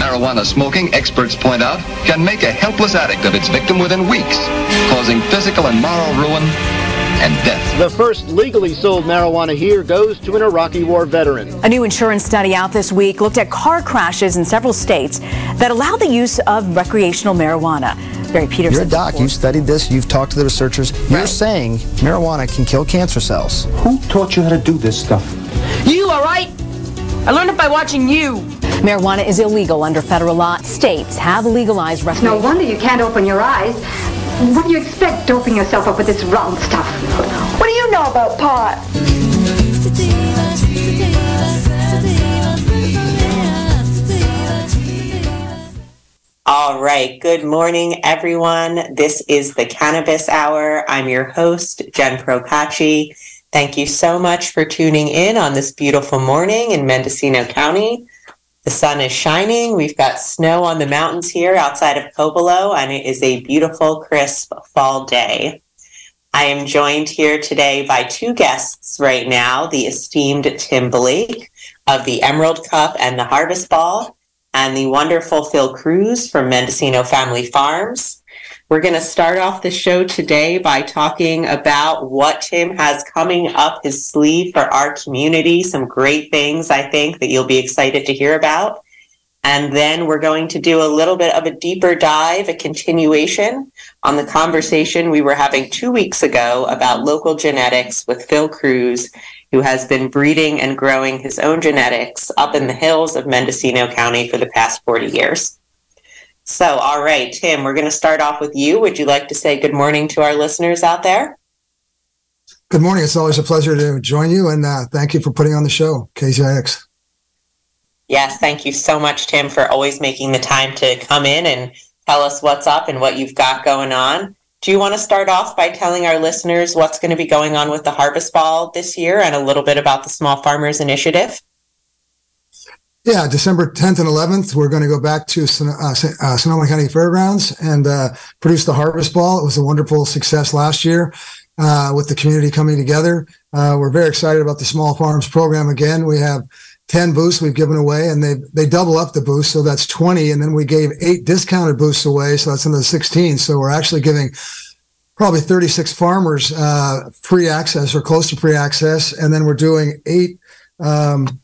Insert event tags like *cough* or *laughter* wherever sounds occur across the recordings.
Marijuana smoking, experts point out, can make a helpless addict of its victim within weeks, causing physical and moral ruin and death. The first legally sold marijuana here goes to an Iraqi war veteran. A new insurance study out this week looked at car crashes in several states that allow the use of recreational marijuana. Barry Peterson. You're a doc. You've studied this. You've talked to the researchers. You're saying marijuana can kill cancer cells. Who taught you how to do this stuff? You, all right? I learned it by watching you. Marijuana is illegal under federal law. States have legalized No wonder you can't open your eyes. What do you expect doping yourself up with this round stuff? What do you know about pot? All right. Good morning, everyone. This is the Cannabis Hour. I'm your host, Jen Procacci. Thank you so much for tuning in on this beautiful morning in Mendocino County. The sun is shining. We've got snow on the mountains here outside of Covelo, and it is a beautiful, crisp fall day. I am joined here today by two guests right now the esteemed Tim Blake of the Emerald Cup and the Harvest Ball, and the wonderful Phil Cruz from Mendocino Family Farms. We're going to start off the show today by talking about what Tim has coming up his sleeve for our community. Some great things, I think, that you'll be excited to hear about. And then we're going to do a little bit of a deeper dive, a continuation on the conversation we were having two weeks ago about local genetics with Phil Cruz, who has been breeding and growing his own genetics up in the hills of Mendocino County for the past 40 years. So, all right, Tim, we're going to start off with you. Would you like to say good morning to our listeners out there? Good morning. It's always a pleasure to join you, and uh, thank you for putting on the show, KZYX. Yes, thank you so much, Tim, for always making the time to come in and tell us what's up and what you've got going on. Do you want to start off by telling our listeners what's going to be going on with the Harvest Ball this year and a little bit about the Small Farmers Initiative? Yeah, December 10th and 11th, we're going to go back to Son- uh, uh, Sonoma County Fairgrounds and uh, produce the Harvest Ball. It was a wonderful success last year uh, with the community coming together. Uh, we're very excited about the Small Farms program again. We have 10 booths we've given away and they they double up the booths so that's 20 and then we gave eight discounted booths away so that's another 16 so we're actually giving probably 36 farmers uh, free access or close to free access and then we're doing eight um,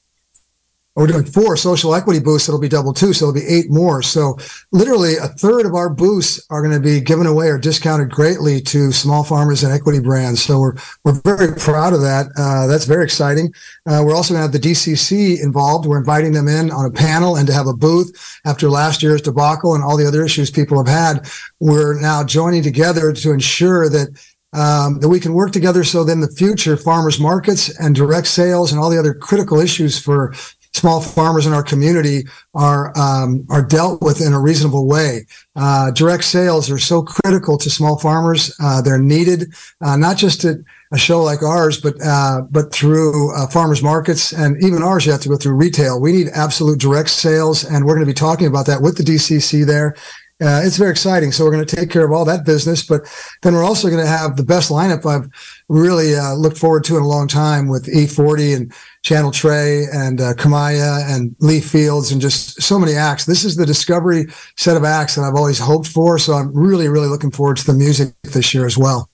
we're doing four social equity boosts that'll be double two so it'll be eight more. So literally a third of our boosts are going to be given away or discounted greatly to small farmers and equity brands. So we're we're very proud of that. Uh, that's very exciting. Uh, we're also going to have the dcc involved. We're inviting them in on a panel and to have a booth. After last year's debacle and all the other issues people have had we're now joining together to ensure that um, that we can work together so then the future farmers markets and direct sales and all the other critical issues for small farmers in our community are um, are dealt with in a reasonable way. Uh, direct sales are so critical to small farmers. Uh, they're needed uh, not just at a show like ours, but uh, but through uh, farmers markets and even ours. You have to go through retail. We need absolute direct sales, and we're going to be talking about that with the DCC there. Uh, it's very exciting. So we're going to take care of all that business, but then we're also going to have the best lineup I've really uh, looked forward to in a long time with E40 and Channel Tres and uh, Kamaiyah and Lee Fields and just so many acts. This is the discovery set of acts that I've always hoped for. So I'm really, really looking forward to the music this year as well.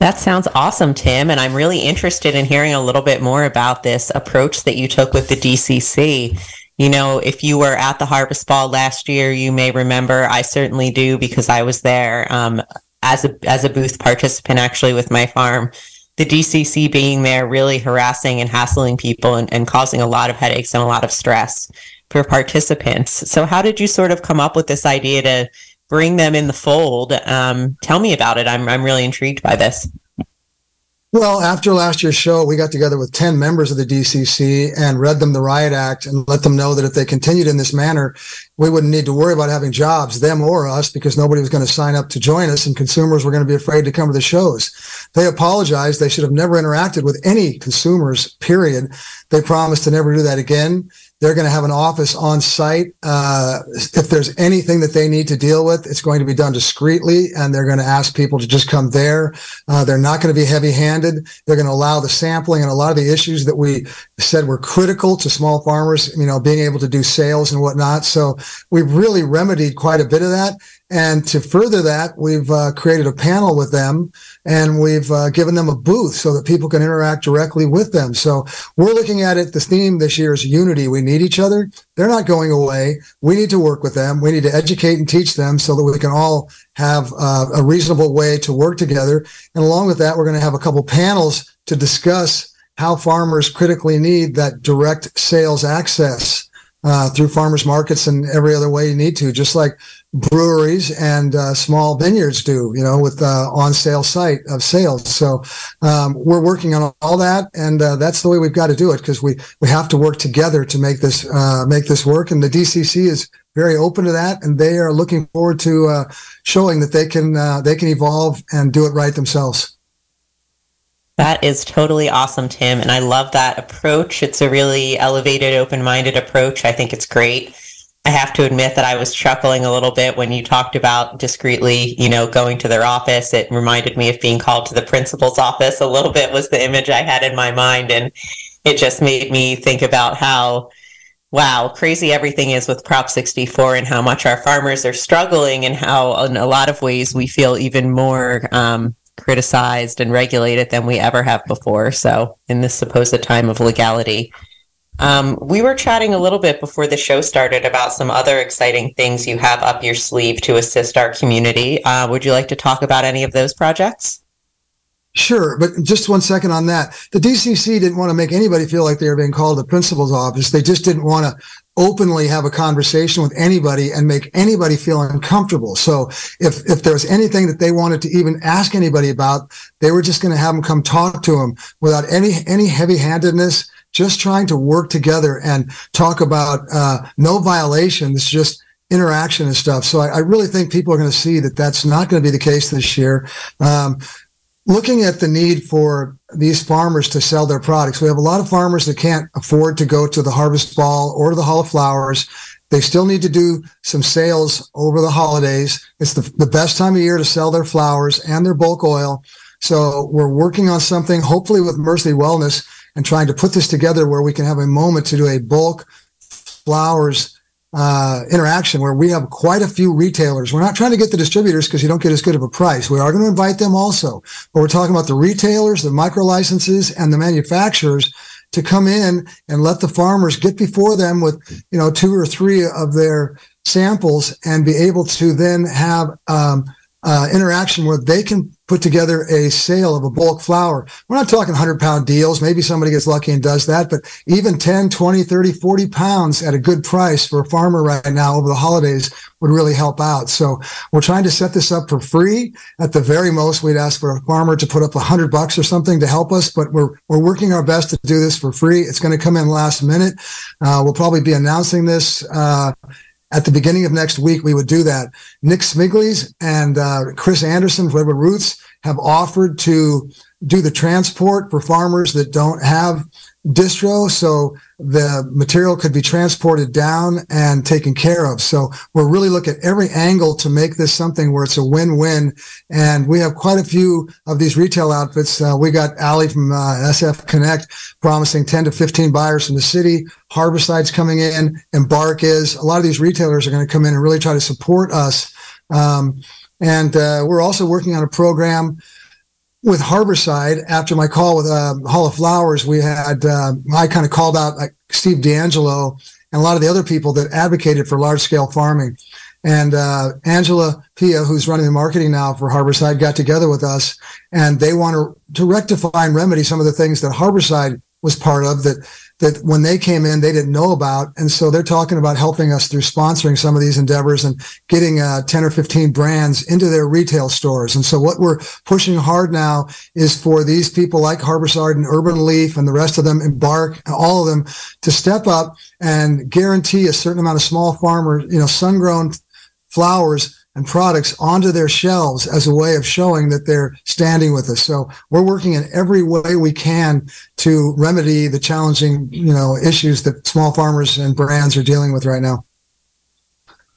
That sounds awesome, Tim. And I'm really interested in hearing a little bit more about this approach that you took with the DCC. You know, if you were at the Harvest Ball last year, you may remember. I certainly do because I was there um, as a as a booth participant, actually with my farm. The DCC being there, really harassing and hassling people and, and causing a lot of headaches and a lot of stress for participants. So, how did you sort of come up with this idea to bring them in the fold? Um, tell me about it. I'm I'm really intrigued by this. Well, after last year's show, we got together with 10 members of the DCC and read them the Riot Act and let them know that if they continued in this manner, we wouldn't need to worry about having jobs, them or us, because nobody was going to sign up to join us and consumers were going to be afraid to come to the shows. They apologized. They should have never interacted with any consumers, period. They promised to never do that again. They're going to have an office on site. Uh, if there's anything that they need to deal with, it's going to be done discreetly, and they're going to ask people to just come there. Uh, they're not going to be heavy-handed. They're going to allow the sampling and a lot of the issues that we said were critical to small farmers, you know, being able to do sales and whatnot. So we've really remedied quite a bit of that. And to further that, we've uh, created a panel with them and we've uh, given them a booth so that people can interact directly with them. So we're looking at it. The theme this year is unity. We need each other. They're not going away. We need to work with them. We need to educate and teach them so that we can all have uh, a reasonable way to work together. And along with that, we're going to have a couple panels to discuss how farmers critically need that direct sales access uh, through farmers markets and every other way you need to, just like breweries and uh, small vineyards do, you know, with uh, on sale site of sales. So um, we're working on all that, and uh, that's the way we've got to do it because we we have to work together to make this uh, make this work. And the DCC is very open to that, and they are looking forward to uh, showing that they can uh, they can evolve and do it right themselves. That is totally awesome, Tim. And I love that approach. It's a really elevated, open minded approach. I think it's great. I have to admit that I was chuckling a little bit when you talked about discreetly, you know, going to their office. It reminded me of being called to the principal's office a little bit was the image I had in my mind. And it just made me think about how, wow, crazy everything is with Prop 64 and how much our farmers are struggling and how in a lot of ways we feel even more um, criticized and regulated than we ever have before. So in this supposed time of legality. Um, we were chatting a little bit before the show started about some other exciting things you have up your sleeve to assist our community. Uh, would you like to talk about any of those projects? Sure, but just one second on that. The DCC didn't want to make anybody feel like they were being called to principal's office. They just didn't want to openly have a conversation with anybody and make anybody feel uncomfortable. So if if there was anything that they wanted to even ask anybody about, they were just going to have them come talk to them without any any heavy-handedness just trying to work together and talk about uh, no violations, just interaction and stuff. So I, I really think people are going to see that that's not going to be the case this year. Um, looking at the need for these farmers to sell their products, we have a lot of farmers that can't afford to go to the harvest ball or the hall of flowers. They still need to do some sales over the holidays. It's the, the best time of year to sell their flowers and their bulk oil. So we're working on something, hopefully with Mercy Wellness, and trying to put this together where we can have a moment to do a bulk flowers uh, interaction where we have quite a few retailers. We're not trying to get the distributors because you don't get as good of a price. We are going to invite them also, but we're talking about the retailers, the micro licenses, and the manufacturers to come in and let the farmers get before them with you know two or three of their samples and be able to then have um, uh, interaction where they can put together a sale of a bulk flower. We're not talking 100 pound deals. Maybe somebody gets lucky and does that, but even 10, 20, 30, 40 pounds at a good price for a farmer right now over the holidays would really help out. So we're trying to set this up for free. At the very most, we'd ask for a farmer to put up a hundred bucks or something to help us, but we're, we're working our best to do this for free. It's going to come in last minute. Uh, we'll probably be announcing this, uh, at the beginning of next week, we would do that. Nick Smiglies and uh, Chris Anderson Redwood Roots have offered to do the transport for farmers that don't have distro. So the material could be transported down and taken care of. So we're really looking at every angle to make this something where it's a win-win. And we have quite a few of these retail outfits. Uh, we got Ali from uh, SF Connect promising 10 to 15 buyers from the city. Harborside's coming in. Embark is. A lot of these retailers are going to come in and really try to support us. Um, and uh, we're also working on a program with Harborside, after my call with uh, Hall of Flowers, we had uh, I kind of called out like Steve DeAngelo and a lot of the other people that advocated for large scale farming. And uh, Angela Pia, who's running the marketing now for Harborside, got together with us, and they want to rectify and remedy some of the things that Harborside was part of that that when they came in they didn't know about. And so they're talking about helping us through sponsoring some of these endeavors and getting uh, 10 or 15 brands into their retail stores. And so what we're pushing hard now is for these people like harborside and urban leaf and the rest of them embark all of them to step up and guarantee a certain amount of small farmers you know sun grown flowers and products onto their shelves as a way of showing that they're standing with us. So we're working in every way we can to remedy the challenging, you know, issues that small farmers and brands are dealing with right now.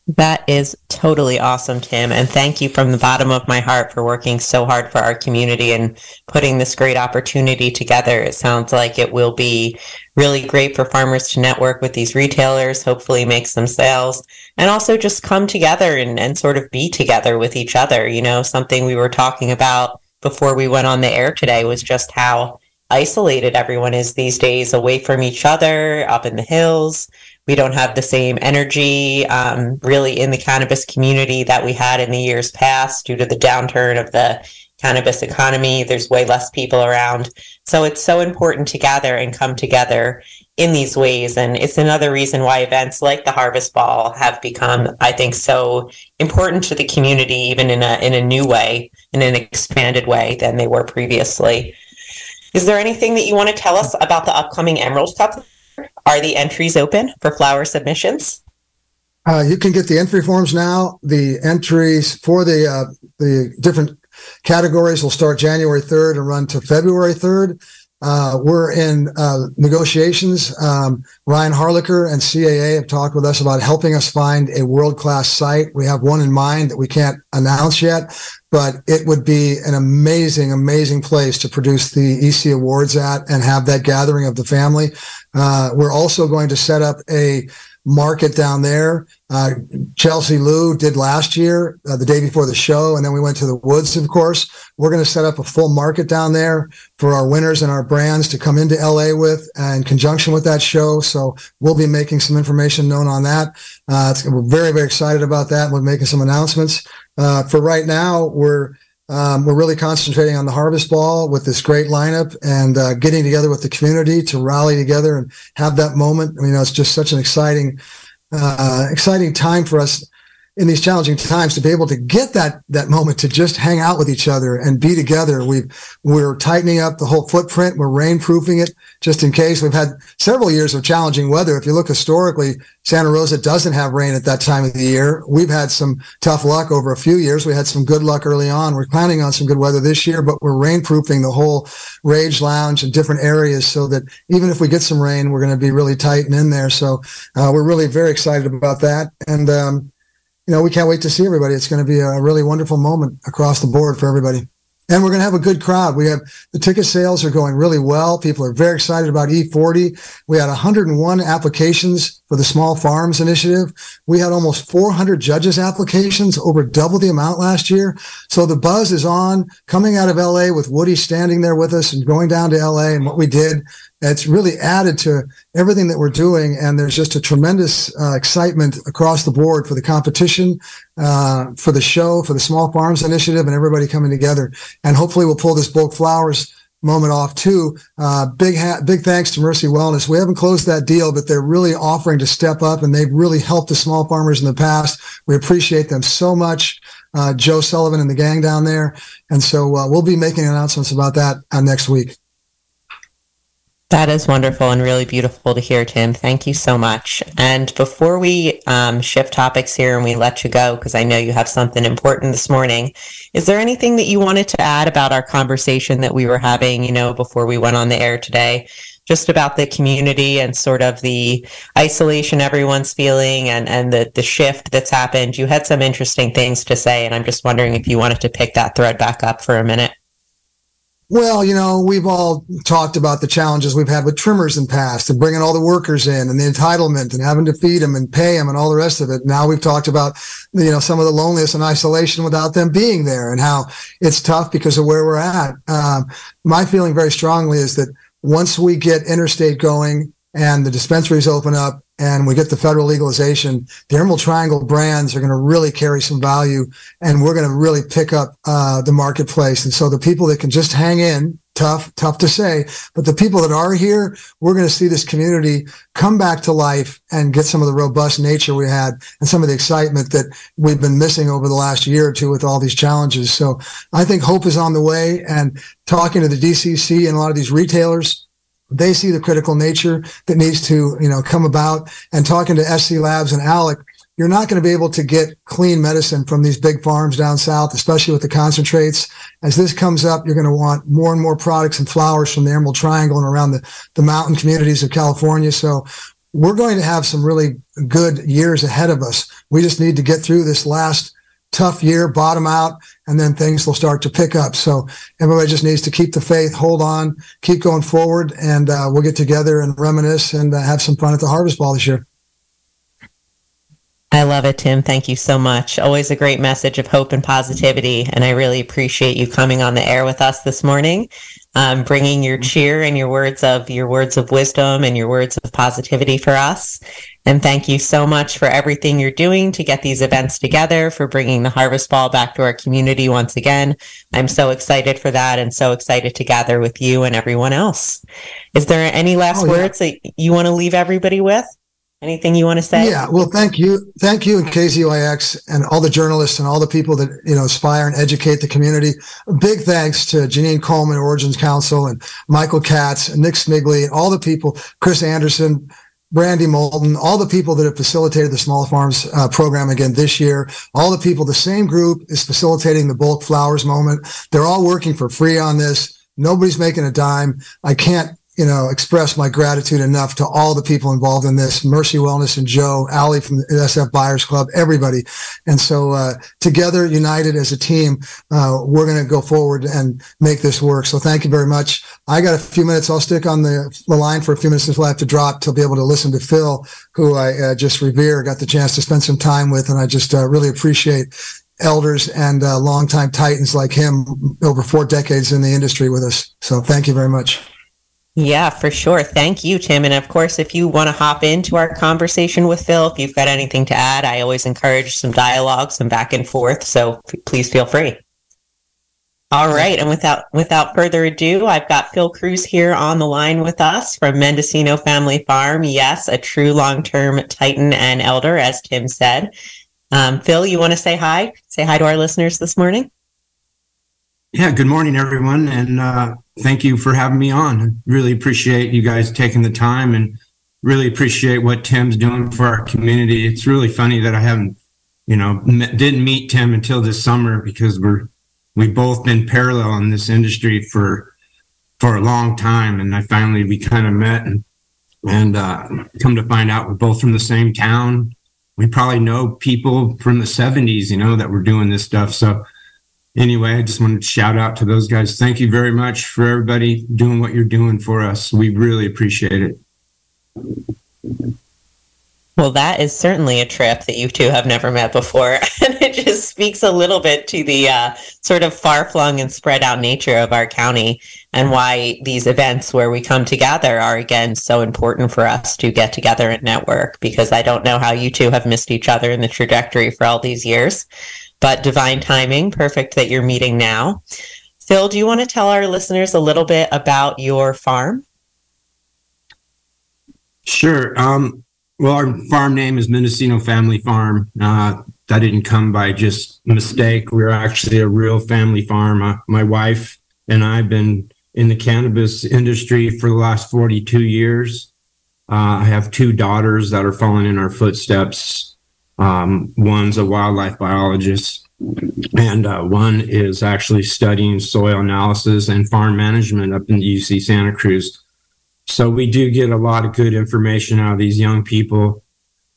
That is totally awesome, Tim. And thank you from the bottom of my heart for working so hard for our community and putting this great opportunity together. It sounds like it will be really great for farmers to network with these retailers, hopefully make some sales, and also just come together and, and sort of be together with each other. You know, something we were talking about before we went on the air today was just how isolated everyone is these days away from each other up in the hills we don't have the same energy um, really in the cannabis community that we had in the years past due to the downturn of the cannabis economy. There's way less people around. So it's so important to gather and come together in these ways. And it's another reason why events like the Harvest Ball have become, I think, so important to the community, even in a, in a new way, in an expanded way than they were previously. Is there anything that you want to tell us about the upcoming Emerald Cup are the entries open for flower submissions? Uh, you can get the entry forms now. The entries for the uh, the different categories will start January 3rd and run to February 3rd. Uh, we're in uh, negotiations. Um, Ryan Harlicker and CAA have talked with us about helping us find a world class site. We have one in mind that we can't announce yet, but it would be an amazing, amazing place to produce the EC Awards at and have that gathering of the family. Uh, we're also going to set up a market down there. Uh, Chelsea Lou did last year, uh, the day before the show, and then we went to the woods, of course. We're going to set up a full market down there for our winners and our brands to come into LA with uh, in conjunction with that show. So we'll be making some information known on that. Uh, we're very, very excited about that. We're making some announcements. Uh, for right now, we're um, we're really concentrating on the harvest ball with this great lineup and uh, getting together with the community to rally together and have that moment. I mean, you know, it's just such an exciting, uh, exciting time for us in these challenging times to be able to get that that moment to just hang out with each other and be together. We we're tightening up the whole footprint. We're rainproofing it just in case. We've had several years of challenging weather. If you look historically, Santa Rosa doesn't have rain at that time of the year. We've had some tough luck over a few years. We had some good luck early on. We're planning on some good weather this year, but we're rainproofing the whole Rage Lounge and different areas so that even if we get some rain, we're going to be really tight and in there. So uh, we're really very excited about that. And um, you know, we can't wait to see everybody. It's going to be a really wonderful moment across the board for everybody. And we're going to have a good crowd. We have the ticket sales are going really well. People are very excited about E40. We had 101 applications for the Small Farms Initiative. We had almost 400 judges applications, over double the amount last year. So the buzz is on coming out of LA with Woody standing there with us and going down to LA and what we did. It's really added to everything that we're doing. And there's just a tremendous uh, excitement across the board for the competition, uh, for the show, for the Small Farms Initiative and everybody coming together. And hopefully we'll pull this bulk flowers moment off too. Uh, big ha- big thanks to Mercy Wellness. We haven't closed that deal, but they're really offering to step up, and they've really helped the small farmers in the past. We appreciate them so much. Uh, Joe Sullivan and the gang down there, and so uh, we'll be making announcements about that uh, next week. That is wonderful and really beautiful to hear, Tim. Thank you so much. And before we um, shift topics here and we let you go, because I know you have something important this morning, is there anything that you wanted to add about our conversation that we were having, you know, before we went on the air today? Just about the community and sort of the isolation everyone's feeling and, and the, the shift that's happened. You had some interesting things to say, and I'm just wondering if you wanted to pick that thread back up for a minute. Well, you know, we've all talked about the challenges we've had with trimmers in past and bringing all the workers in and the entitlement and having to feed them and pay them and all the rest of it. Now we've talked about, you know, some of the loneliness and isolation without them being there and how it's tough because of where we're at. Um, my feeling very strongly is that once we get interstate going and the dispensaries open up and we get the federal legalization, the Emerald Triangle brands are going to really carry some value and we're going to really pick up uh, the marketplace. And so the people that can just hang in, tough, tough to say, but the people that are here, we're going to see this community come back to life and get some of the robust nature we had and some of the excitement that we've been missing over the last year or two with all these challenges. So I think hope is on the way and talking to the DCC and a lot of these retailers, they see the critical nature that needs to, you know, come about and talking to SC Labs and Alec, you're not going to be able to get clean medicine from these big farms down south, especially with the concentrates. As this comes up, you're going to want more and more products and flowers from the Emerald Triangle and around the, the mountain communities of California. So we're going to have some really good years ahead of us. We just need to get through this last tough year, bottom out, and then things will start to pick up. So everybody just needs to keep the faith, hold on, keep going forward, and uh, we'll get together and reminisce and uh, have some fun at the Harvest Ball this year. I love it, Tim. Thank you so much. Always a great message of hope and positivity. And I really appreciate you coming on the air with us this morning, um, bringing your cheer and your words of your words of wisdom and your words of positivity for us. And thank you so much for everything you're doing to get these events together, for bringing the Harvest Ball back to our community once again. I'm so excited for that and so excited to gather with you and everyone else. Is there any last oh, yeah. words that you want to leave everybody with? Anything you want to say? Yeah, well, thank you, thank you, and KZYX, and all the journalists and all the people that you know aspire and educate the community. Big thanks to Genine Coleman, Origins Council, and Michael Katz, and Nick Smigley, all the people, Chris Anderson, Brandy Moulton, all the people that have facilitated the Small Farms uh, program again this year, all the people, the same group is facilitating the bulk flowers moment. They're all working for free on this. Nobody's making a dime. I can't you know, express my gratitude enough to all the people involved in this, Mercy Wellness and Joe, Ali from the SF Buyers Club, everybody. And so, uh, together, united as a team, uh, we're going to go forward and make this work. So thank you very much. I got a few minutes. I'll stick on the, the line for a few minutes until I have to drop to be able to listen to Phil, who I uh, just revere, got the chance to spend some time with. And I just uh, really appreciate elders and uh, longtime titans like him over four decades in the industry with us. So thank you very much. Yeah, for sure. Thank you, Tim. And of course, if you want to hop into our conversation with Phil, if you've got anything to add, I always encourage some dialogue, some back and forth. So please feel free. All right, and without without further ado, I've got Phil Cruz here on the line with us from Mendocino Family Farm. Yes, a true long term Titan and elder, as Tim said. Um, Phil, you want to say hi? Say hi to our listeners this morning. Yeah, good morning, everyone, and uh, thank you for having me on. I really appreciate you guys taking the time and really appreciate what Tim's doing for our community. It's really funny that I haven't, you know, met, didn't meet Tim until this summer because we're we've both been parallel in this industry for for a long time, and I finally we kind of met and and uh, come to find out we're both from the same town. We probably know people from the '70s, you know, that were doing this stuff. So anyway, I just wanted to shout out to those guys. Thank you very much for everybody doing what you're doing for us. We really appreciate it. Well, that is certainly a trip that you two have never met before. *laughs* And it just speaks a little bit to the uh, sort of far flung and spread out nature of our county and why these events where we come together are, again, so important for us to get together and network because I don't know how you two have missed each other in the trajectory for all these years but divine timing, perfect that you're meeting now. Phil, do you want to tell our listeners a little bit about your farm? Sure. Um, well, our farm name is Mendocino Family Farm. Uh, that didn't come by just mistake. We're actually a real family farm. Uh, my wife and I have been in the cannabis industry for the last 42 years. Uh, I have two daughters that are following in our footsteps. Um, one's a wildlife biologist, and uh, one is actually studying soil analysis and farm management up in UC Santa Cruz. So we do get a lot of good information out of these young people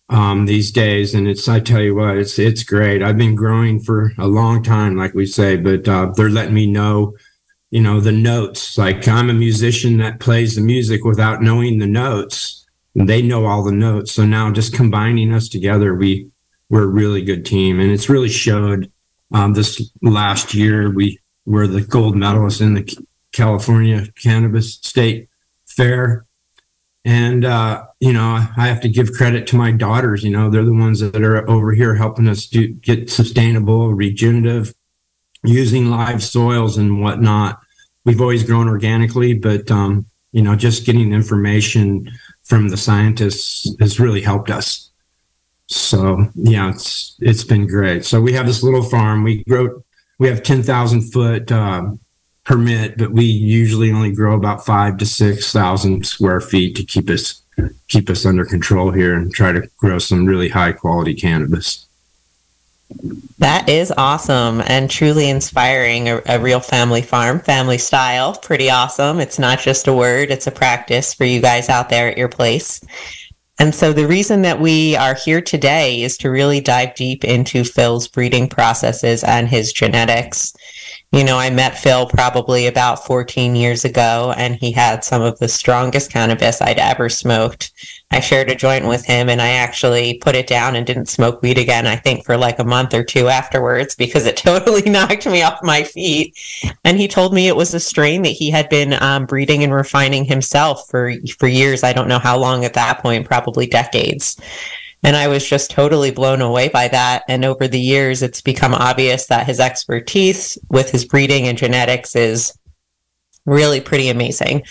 um, these days, and it's I tell you what, it's it's great. I've been growing for a long time, like we say, but uh, they're letting me know, you know, the notes. Like I'm a musician that plays the music without knowing the notes they know all the notes. So now just combining us together, we we're a really good team, and it's really showed. Um, this last year, we were the gold medalists in the California Cannabis State Fair, and uh, you know I have to give credit to my daughters. You know they're the ones that are over here helping us do get sustainable, regenerative, using live soils and whatnot. We've always grown organically, but um, you know just getting information from the scientists has really helped us. So yeah, it's it's been great. So we have this little farm. We grow. We have ten thousand foot uh, permit, but we usually only grow about five to six thousand square feet to keep us keep us under control here and try to grow some really high quality cannabis. That is awesome and truly inspiring. A, a, real family farm, family style. Pretty awesome. It's not just a word, it's a practice for you guys out there at your place. And so the reason that we are here today is to really dive deep into Phil's breeding processes and his genetics. You know, I met Phil probably about 14 years ago, and he had some of the strongest cannabis I'd ever smoked. I shared a joint with him, and I actually put it down and didn't smoke weed again, I think, for like a month or two afterwards because it *laughs* totally knocked me off my feet. And he told me it was a strain that he had been um, breeding and refining himself for, for years. I don't know how long at that point, probably decades. And I was just totally blown away by that. And over the years, it's become obvious that his expertise with his breeding and genetics is really pretty amazing.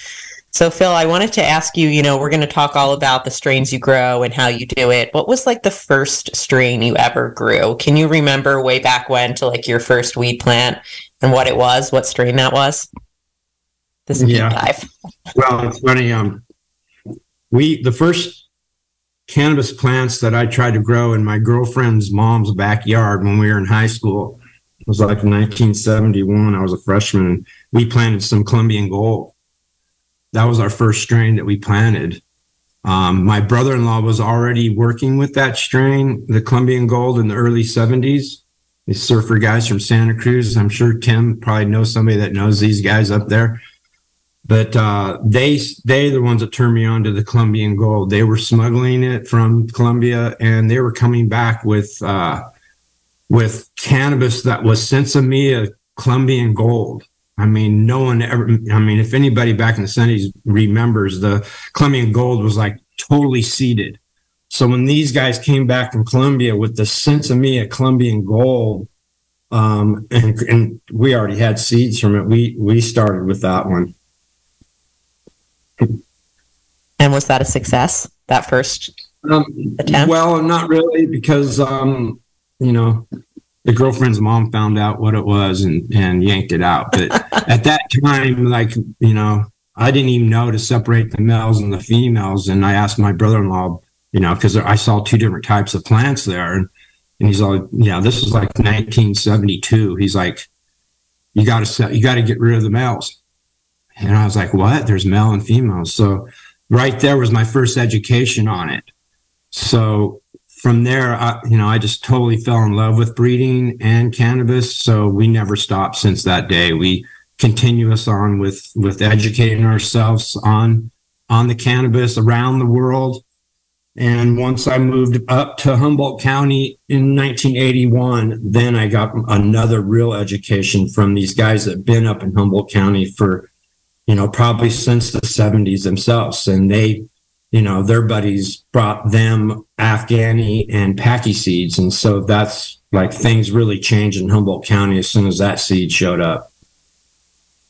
So, Phil, I wanted to ask you you know, we're going to talk all about the strains you grow and how you do it. What was like the first strain you ever grew? Can you remember way back when to like your first weed plant and what it was, what strain that was? This is yeah. dive. Well, it's funny. Um, we, the first cannabis plants that I tried to grow in my girlfriend's mom's backyard when we were in high school. It was like 1971. I was a freshman. And we planted some Colombian gold. That was our first strain that we planted. Um, my brother-in-law was already working with that strain, the Colombian gold, in the early 70s. These surfer guys from Santa Cruz. I'm sure Tim probably knows somebody that knows these guys up there but uh, they they the ones that turned me on to the Colombian gold. They were smuggling it from Colombia, and they were coming back with uh, with cannabis that was Sinsemilla Colombian gold. I mean, no one ever. I mean, if anybody back in the seventies remembers, the Colombian gold was like totally seeded. So when these guys came back from Colombia with the Sinsemilla Colombian gold, um, and, and we already had seeds from it, we we started with that one. And was that a success? That first um, attempt? Well, not really, because um, you know the girlfriend's mom found out what it was and and yanked it out. But *laughs* at that time, like you know, I didn't even know to separate the males and the females. And I asked my brother-in-law, you know, because I saw two different types of plants there, and, and he's like, "Yeah, this was like 1972." He's like, "You got to you got to get rid of the males." And I was like, what? There's male and females. So right there was my first education on it. So from there, I, you know, I just totally fell in love with breeding and cannabis. So we never stopped since that day. We continue us on with with educating ourselves on on the cannabis around the world. And once I moved up to Humboldt County in 1981, then I got another real education from these guys that have been up in Humboldt County for you know, probably since the 70s themselves. And they, you know, their buddies brought them Afghani and paki seeds. And so that's like things really changed in Humboldt County as soon as that seed showed up.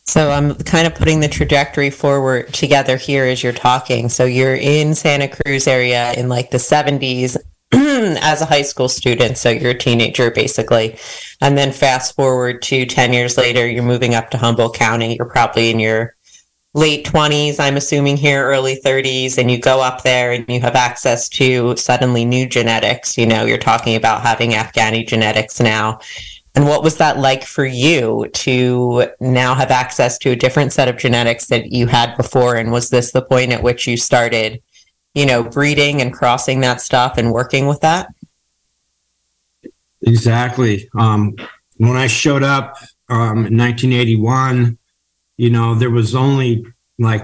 So I'm kind of putting the trajectory forward together here as you're talking. So you're in Santa Cruz area in like the 70s *clears throat* as a high school student. So you're a teenager basically. And then fast forward to 10 years later, you're moving up to Humboldt County. You're probably in your late 20s, I'm assuming here, early 30s, and you go up there and you have access to suddenly new genetics. You know, you're talking about having Afghani genetics now. And what was that like for you to now have access to a different set of genetics that you had before? And was this the point at which you started, you know, breeding and crossing that stuff and working with that? Exactly. Um, when I showed up um, in 1981, you know, there was only like,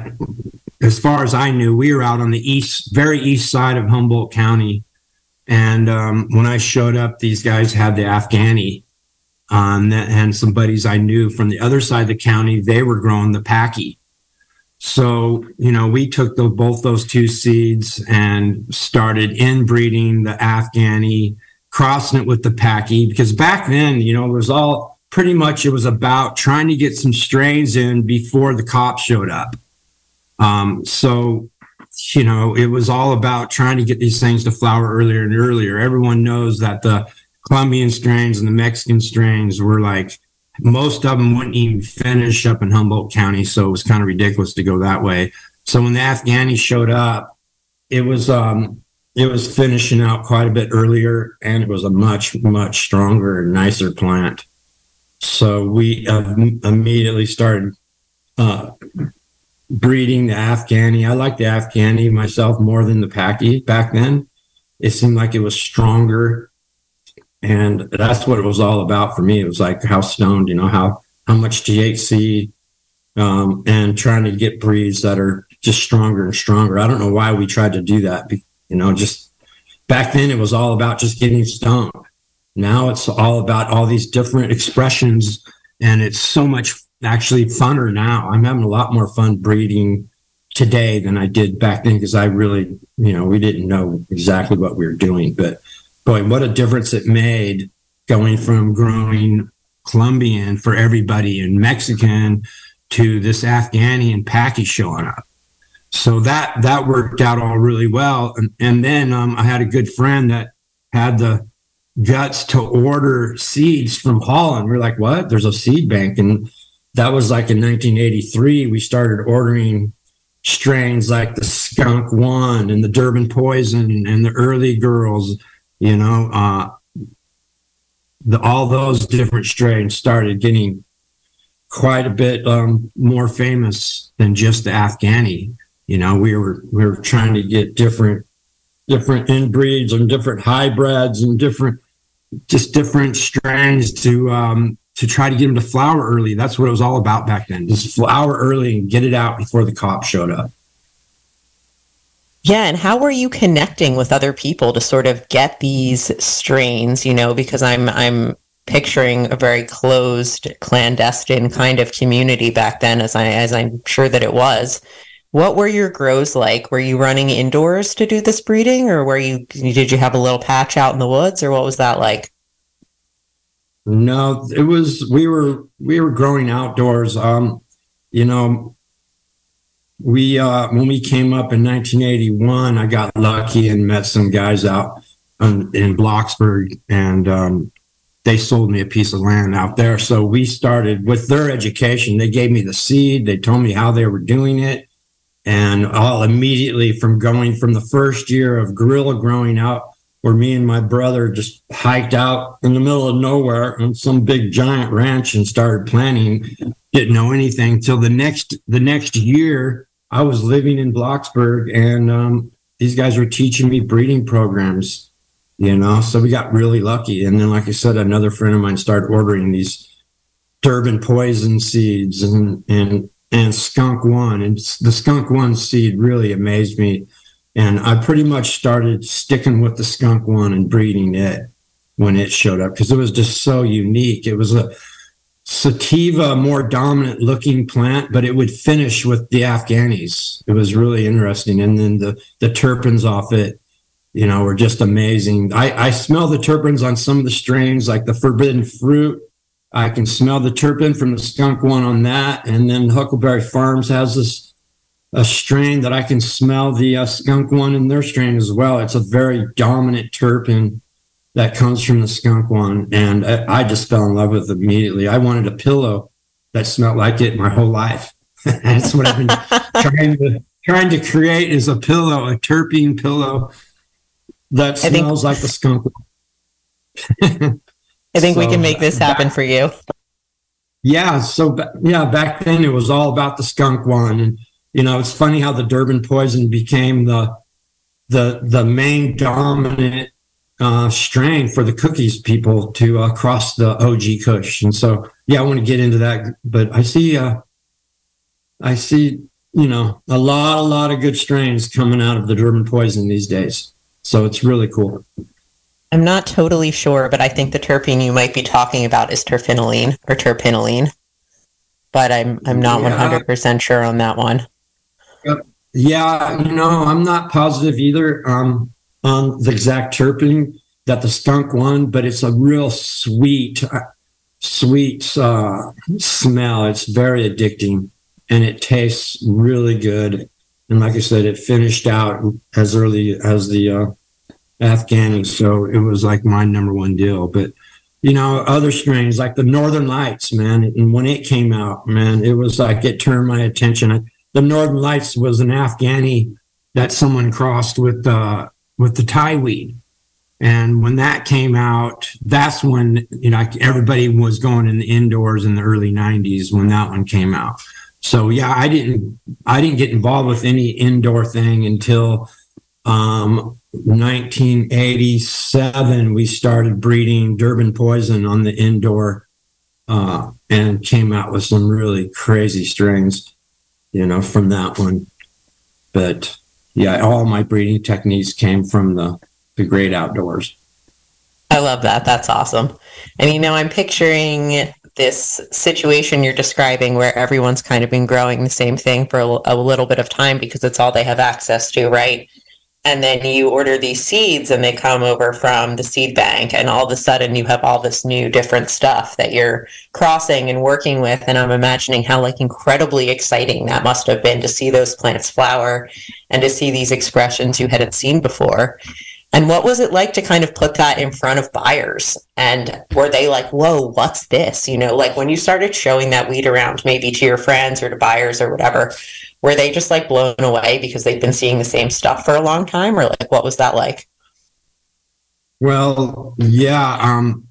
as far as I knew, we were out on the east, very east side of Humboldt County. And um, when I showed up, these guys had the Afghani. Um, and some buddies I knew from the other side of the county, they were growing the Paqui. So, you know, we took the, both those two seeds and started inbreeding the Afghani, crossing it with the Paqui, because back then, you know, it was all pretty much it was about trying to get some strains in before the cops showed up. Um, so, you know, it was all about trying to get these things to flower earlier and earlier. Everyone knows that the Colombian strains and the Mexican strains were like most of them wouldn't even finish up in Humboldt County, so it was kind of ridiculous to go that way. So when the Afghani showed up, it was um, it was finishing out quite a bit earlier, and it was a much much stronger, and nicer plant. So we immediately started uh, breeding the Afghani. I liked the Afghani myself more than the Packie back then. It seemed like it was stronger. And that's what it was all about for me. It was like how stoned, you know, how, how much THC, um, and trying to get breeds that are just stronger and stronger. I don't know why we tried to do that. You know, just back then it was all about just getting stoned. Now it's all about all these different expressions and it's so much actually funner now. I'm having a lot more fun breeding today than I did back then because I really, you know, we didn't know exactly what we were doing. But boy, what a difference it made going from growing Colombian for everybody and Mexican to this Afghani and Packie showing up. So that that worked out all really well. And, and then um, I had a good friend that had the guts to order seeds from Holland. We we're like, what? There's a seed bank. And that was like in 1983. We started ordering strains like the Skunk One and the Durban Poison and the Early Girls, you know, uh, the, all those different strains started getting quite a bit um, more famous than just the Afghani. You know, we were we were trying to get different different inbreeds and different hybrids and different just different strains to um, to try to get them to flower early. That's what it was all about back then. Just flower early and get it out before the cops showed up. Yeah, and how were you connecting with other people to sort of get these strains, you know, because I'm I'm picturing a very closed, clandestine kind of community back then as I as I'm sure that it was. What were your grows like? Were you running indoors to do this breeding or were you did you have a little patch out in the woods or what was that like? No, it was we were we were growing outdoors. Um, you know, we uh when we came up in 1981, I got lucky and met some guys out in, in Blocksburg and um they sold me a piece of land out there. So we started with their education. They gave me the seed. They told me how they were doing it and I'll immediately from going from the first year of guerrilla growing out, where me and my brother just hiked out in the middle of nowhere on some big giant ranch and started planting. Didn't know anything till the next the next year. I was living in Blocksburg, and um, these guys were teaching me breeding programs. You know, so we got really lucky. And then, like I said, another friend of mine started ordering these Durban poison seeds and and and skunk one and the skunk one seed really amazed me. And i pretty much started sticking with the skunk one and breeding it when it showed up because it was just so unique. It was a sativa more dominant looking plant but it would finish with the afghanis. It was really interesting. And then the the terpenes off it you know were just amazing. I i smell the terpenes on some of the strains like the forbidden fruit I can smell the terpene from the skunk one on that. And then Huckleberry Farms has this a strain that I can smell the uh, skunk one in their strain as well. It's a very dominant terpene that comes from the skunk one. And I, I just fell in love with it immediately. I wanted a pillow that smelled like it my whole life. *laughs* That's what I've been trying to trying to create is a pillow, a terpene pillow that smells think- like the skunk. *laughs* I think so, we can make this happen back, for you. Yeah. So, yeah, back then it was all about the skunk one. And, you know, it's funny how the Durban poison became the, the, the main dominant uh, strain for the cookies people to uh, cross the OG Kush. And so, yeah, I want to get into that, but I see, uh, I see, you know, a lot, a lot of good strains coming out of the Durban poison these days. So it's really cool. I'm not totally sure, but I think the terpene you might be talking about is terpinolene or terpinolene. But I'm I'm not hundred percent sure on that one. Yeah, you know, I'm not positive either um, on the exact terpene that the skunk one, but it's a real sweet, uh, sweet uh, smell. It's very addicting, and it tastes really good. And like I said, it finished out as early as the uh, Afghani. So it was like my number one deal. But you know, other strains like the Northern Lights, man. And when it came out, man, it was like it turned my attention. The Northern Lights was an Afghani that someone crossed with uh, with the Thai weed. And when that came out, that's when you know everybody was going in the indoors in the early '90s when that one came out. So yeah, I didn't I didn't get involved with any indoor thing until um, 1987. We started breeding Durban poison on the indoor, uh, and came out with some really crazy strings, you know, from that one. But yeah, all my breeding techniques came from the the great outdoors. I love that. That's awesome. And you know, I'm picturing this situation you're describing where everyone's kind of been growing the same thing for a, a little bit of time because it's all they have access to, right? And then you order these seeds and they come over from the seed bank and all of a sudden you have all this new different stuff that you're crossing and working with and i'm imagining how like incredibly exciting that must have been to see those plants flower and to see these expressions you hadn't seen before and what was it like to kind of put that in front of buyers? And were they like, whoa, what's this? You know, like when you started showing that weed around maybe to your friends or to buyers or whatever, were they just like blown away because they've been seeing the same stuff for a long time? Or like, what was that like? Well, yeah. Um,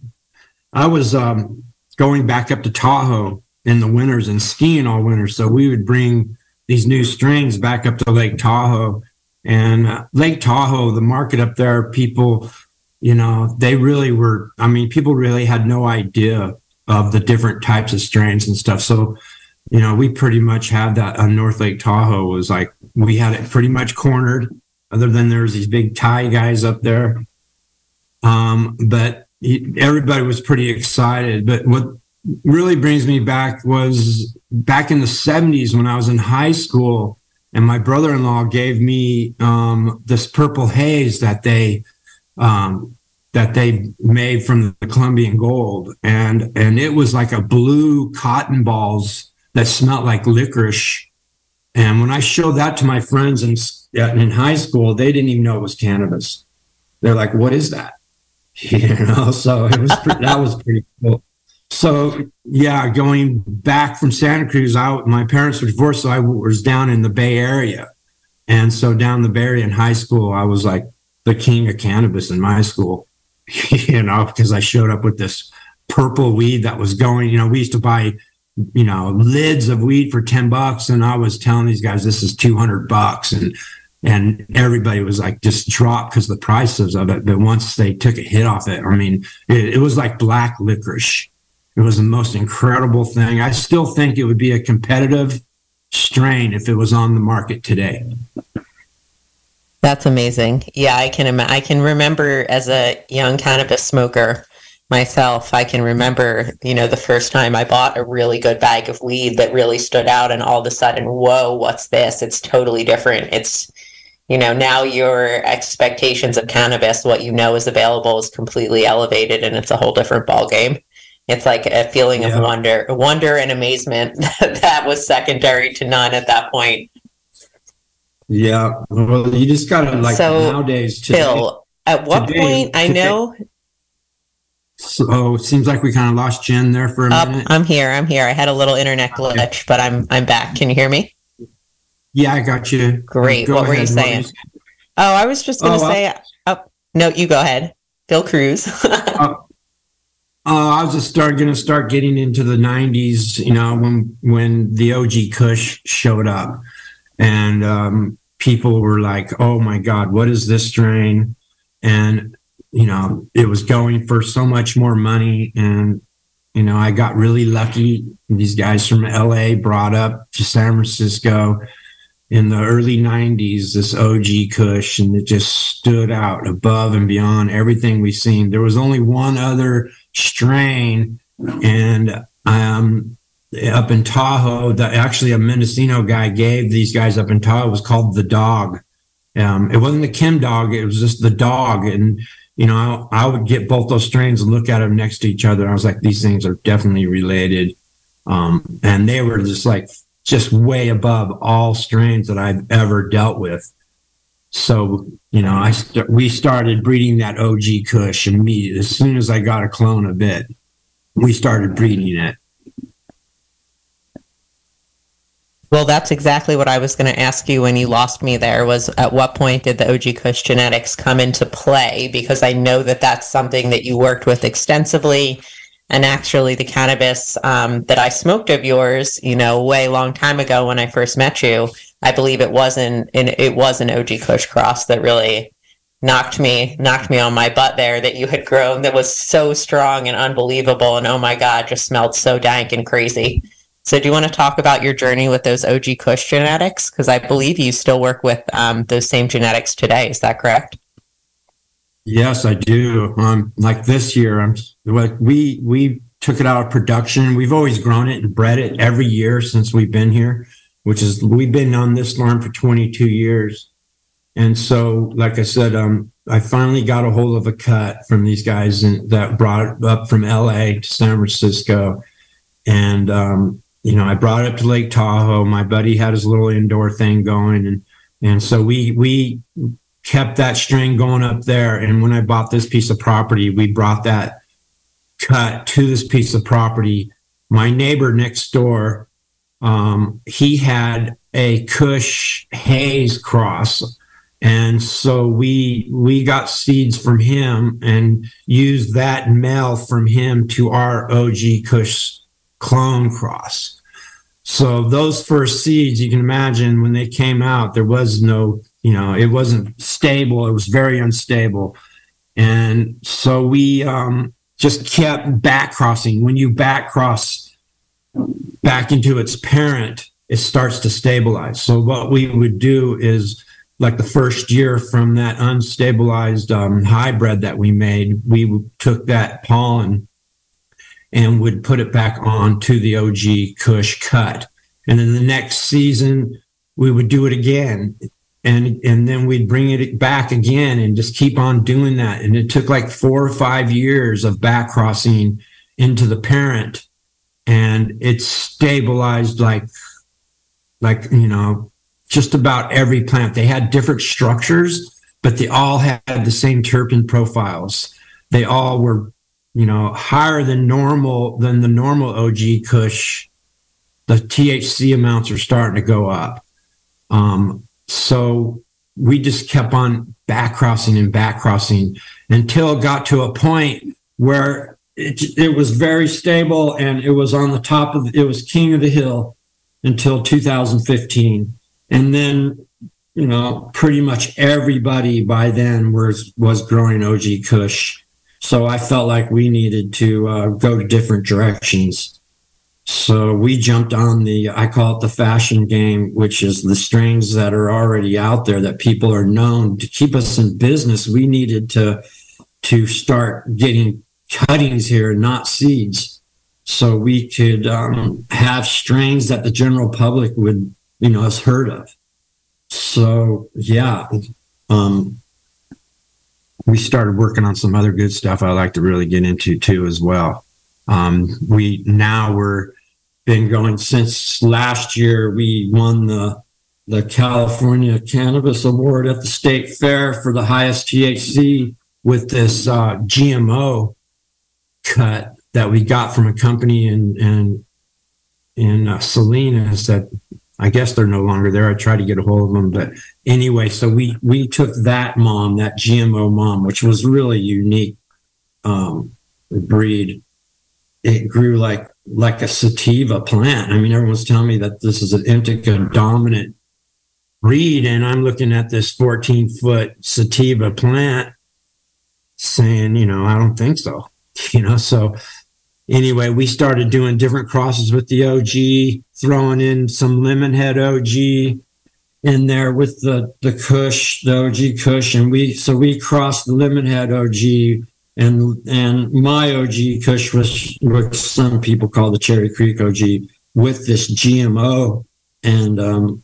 I was um, going back up to Tahoe in the winters and skiing all winter. So we would bring these new strings back up to Lake Tahoe and uh, Lake Tahoe, the market up there, people, you know, they really were, I mean, people really had no idea of the different types of strains and stuff. So, you know, we pretty much had that on North Lake Tahoe was like, we had it pretty much cornered, other than there's these big Thai guys up there. Um, but he, everybody was pretty excited. But what really brings me back was back in the 70s when I was in high school and my brother-in-law gave me um, this purple haze that they um, that they made from the Colombian gold, and and it was like a blue cotton balls that smelled like licorice. And when I showed that to my friends in in high school, they didn't even know it was cannabis. They're like, "What is that?" *laughs* You know, so it was that was pretty cool. So yeah, going back from Santa Cruz out, my parents were divorced, so I was down in the Bay Area. And so down the Bay Area in high school, I was like the king of cannabis in my school, *laughs* you know, because I showed up with this purple weed that was going, you know, we used to buy, you know, lids of weed for 10 bucks. And I was telling these guys, this is 200 bucks. And, and everybody was like just dropped because the prices of it. But once they took a hit off it, I mean, it, it was like black licorice it was the most incredible thing. I still think it would be a competitive strain if it was on the market today. That's amazing. Yeah, I can I can remember as a young cannabis smoker myself, I can remember, you know, the first time I bought a really good bag of weed that really stood out and all of a sudden, whoa, what's this? It's totally different. It's you know, now your expectations of cannabis, what you know is available is completely elevated and it's a whole different ball game. It's like a feeling yeah. of wonder, wonder and amazement *laughs* that was secondary to none at that point. Yeah, well, you just gotta like so, nowadays. Today, Phil, at what today, point I know? So it seems like we kind of lost Jen there for a Up, minute. I'm here. I'm here. I had a little internet glitch, okay. but I'm I'm back. Can you hear me? Yeah, I got you. Great. Go what ahead. were you saying? Oh, I was just going to oh, say. Oh, no, you go ahead. Phil Cruz. uh, *laughs* uh, I was just start going to start getting into the '90s. You know, when when the OG Kush showed up, and um, people were like, "Oh my God, what is this strain?" And you know, it was going for so much more money, and you know, I got really lucky. These guys from LA brought up to San Francisco in the early 90s this OG Kush and it just stood out above and beyond everything we've seen. There was only one other strain, and um, up in Tahoe, that actually a Mendocino guy gave these guys up in Tahoe was called the dog. Um, it wasn't the Chemdawg; it was just the dog. And you know, I, I, would get both those strains and look at them next to each other. I was like, these things are definitely related. Um, and they were just like just way above all strains that I've ever dealt with. So, you know, I st- we started breeding that OG Kush immediately. As soon as I got a clone of it, we started breeding it. Well, that's exactly what I was going to ask you when you lost me there was at what point did the OG Kush genetics come into play? Because I know that that's something that you worked with extensively. And actually, the cannabis um, that I smoked of yours, you know, way long time ago when I first met you, I believe it wasn't an, it was an OG Kush cross that really knocked me knocked me on my butt there that you had grown that was so strong and unbelievable and oh my god just smelled so dank and crazy so do you want to talk about your journey with those og kush genetics? Because i believe you still work with um, those same genetics today is that correct? Yes i do. Um, like this year i'm like we we took it out of production. We've always grown it and bred it every year since we've been here which is we've been on this farm for 22 years. And so, like I said, um, I finally got a hold of a cut from these guys in, that brought up from LA to San Francisco. And, um, you know, I brought it up to Lake Tahoe. My buddy had his little indoor thing going. And, and so we, we kept that string going up there. And when I bought this piece of property, we brought that cut to this piece of property. My neighbor next door, um, he had a Kush Haze cross and so we we got seeds from him and used that male from him to our OG Kush clone cross. So those first seeds, you can imagine when they came out, there was no, you know, it wasn't stable. It was very unstable. And so we um, just kept back crossing. When you back cross back into its parent, it starts to stabilize. So what we would do is like the first year from that unstabilized um, hybrid that we made, we took that pollen and would put it back on to the OG Kush cut. And then the next season, we would do it again. And, and then we'd bring it back again and just keep on doing that. And it took like four or five years of back crossing into the parent. And it stabilized like, like, you know, just about every plant. They had different structures, but they all had the same terpene profiles. They all were, you know, higher than normal than the normal OG Kush. The THC amounts are starting to go up. Um, so we just kept on back crossing and back crossing until it got to a point where it, it was very stable and it was on the top of it was king of the hill until 2015 and then you know pretty much everybody by then was was growing og kush so i felt like we needed to uh, go to different directions. So we jumped on the i call it the fashion game which is the strains that are already out there that people are known to keep us in business. We needed to to start getting cuttings here not seeds. So we could um, have strains that the general public would you know has heard of. So yeah, um, we started working on some other good stuff. I like to really get into too as well. Um, we now we're been going since last year. We won the the California Cannabis Award at the state fair for the highest THC with this uh, GMO cut that we got from a company in in in uh, Salinas that I guess they're no longer there. I tried to get a hold of them, but anyway, so we we took that mom, that GMO mom, which was really unique um, breed. It grew like like a sativa plant. I mean, everyone's telling me that this is an indica dominant breed, and I'm looking at this 14 foot sativa plant, saying, you know, I don't think so. *laughs* You know, so anyway, we started doing different crosses with the OG, throwing in some Lemonhead OG in there with the the Kush, the OG Kush, and we so we crossed the Lemonhead OG and and my OG Kush was what some people call the Cherry Creek OG with this GMO, and um,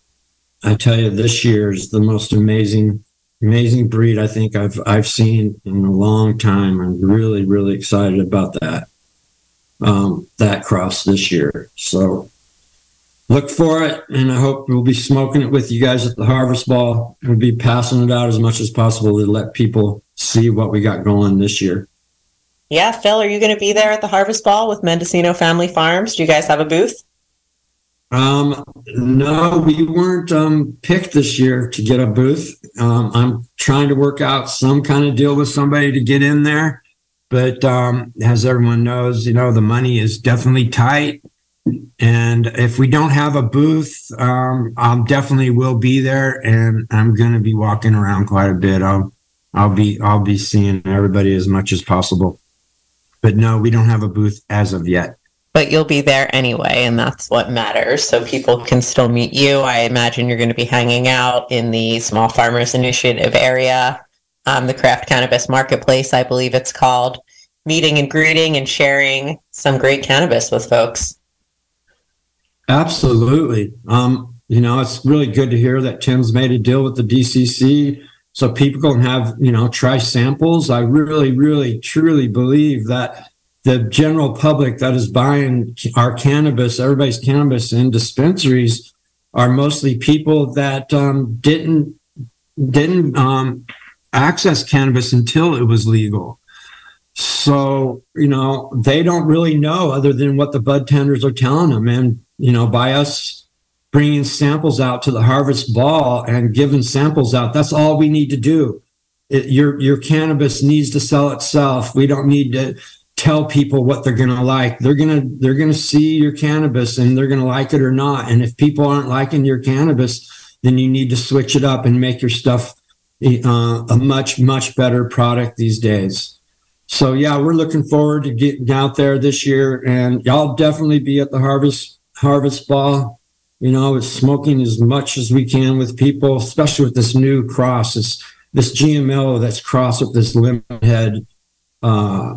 I tell you, this year is the most amazing amazing breed I think I've I've seen in a long time. I'm really really excited about that um, that cross this year. So look for it, and I hope we'll be smoking it with you guys at the Harvest Ball. We'll be passing it out as much as possible to let people see what we got going this year. Yeah, Phil, are you going to be there at the Harvest Ball with Mendocino Family Farms? Do you guys have a booth? Um, no, we weren't um, picked this year to get a booth. Um, I'm trying to work out some kind of deal with somebody to get in there, but um, as everyone knows, you know the money is definitely tight. And if we don't have a booth, um, I definitely will be there, and I'm going to be walking around quite a bit. I'll, I'll be, I'll be seeing everybody as much as possible. But no, we don't have a booth as of yet. But you'll be there anyway, and that's what matters. So people can still meet you. I imagine you're going to be hanging out in the Small Farmers Initiative area, um, the Craft Cannabis Marketplace, I believe it's called, meeting and greeting and sharing some great cannabis with folks. Absolutely. Um, you know, it's really good to hear that Tim's made a deal with the DCC so people can have, you know, try samples. I really, really, truly believe that the general public that is buying our cannabis, everybody's cannabis in dispensaries, are mostly people that um, didn't didn't um, access cannabis until it was legal. So you know they don't really know other than what the bud tenders are telling them, and you know, by us bringing samples out to the harvest ball and giving samples out, that's all we need to do. It, your your cannabis needs to sell itself. We don't need to tell people what they're going to like. They're going to they're going to see your cannabis and they're going to like it or not. And if people aren't liking your cannabis, then you need to switch it up and make your stuff uh, a much much better product these days. So yeah, we're looking forward to getting out there this year, and y'all definitely be at the harvest harvest ball. You know, it's smoking as much as we can with people, especially with this new cross, this this GMO that's crossed with this Lemonhead uh,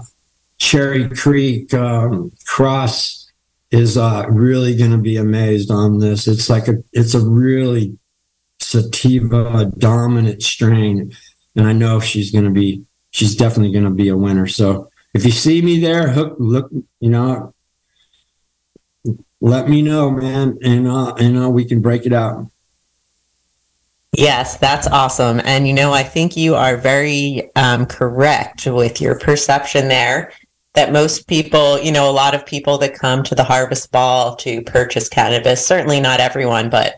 Cherry Creek um, cross is uh, really going to be amazed on this. It's like a it's a really sativa dominant strain, and I know she's going to be she's definitely going to be a winner. So if you see me there, hook look, you know, let me know, man, and uh, and uh, we can break it out. Yes, that's awesome. And you know, I think you are very um, correct with your perception there that most people, you know, a lot of people that come to the Harvest Ball to purchase cannabis, certainly not everyone, but